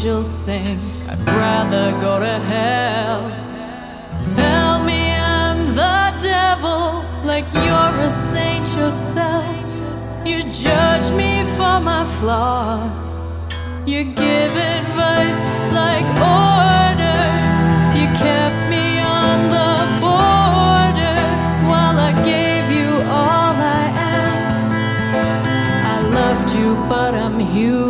sing. I'd rather go to hell. Tell me I'm the devil, like you're a saint yourself. You judge me for my flaws. You give advice like orders. You kept me on the borders while I gave you all I am. I loved you, but I'm human.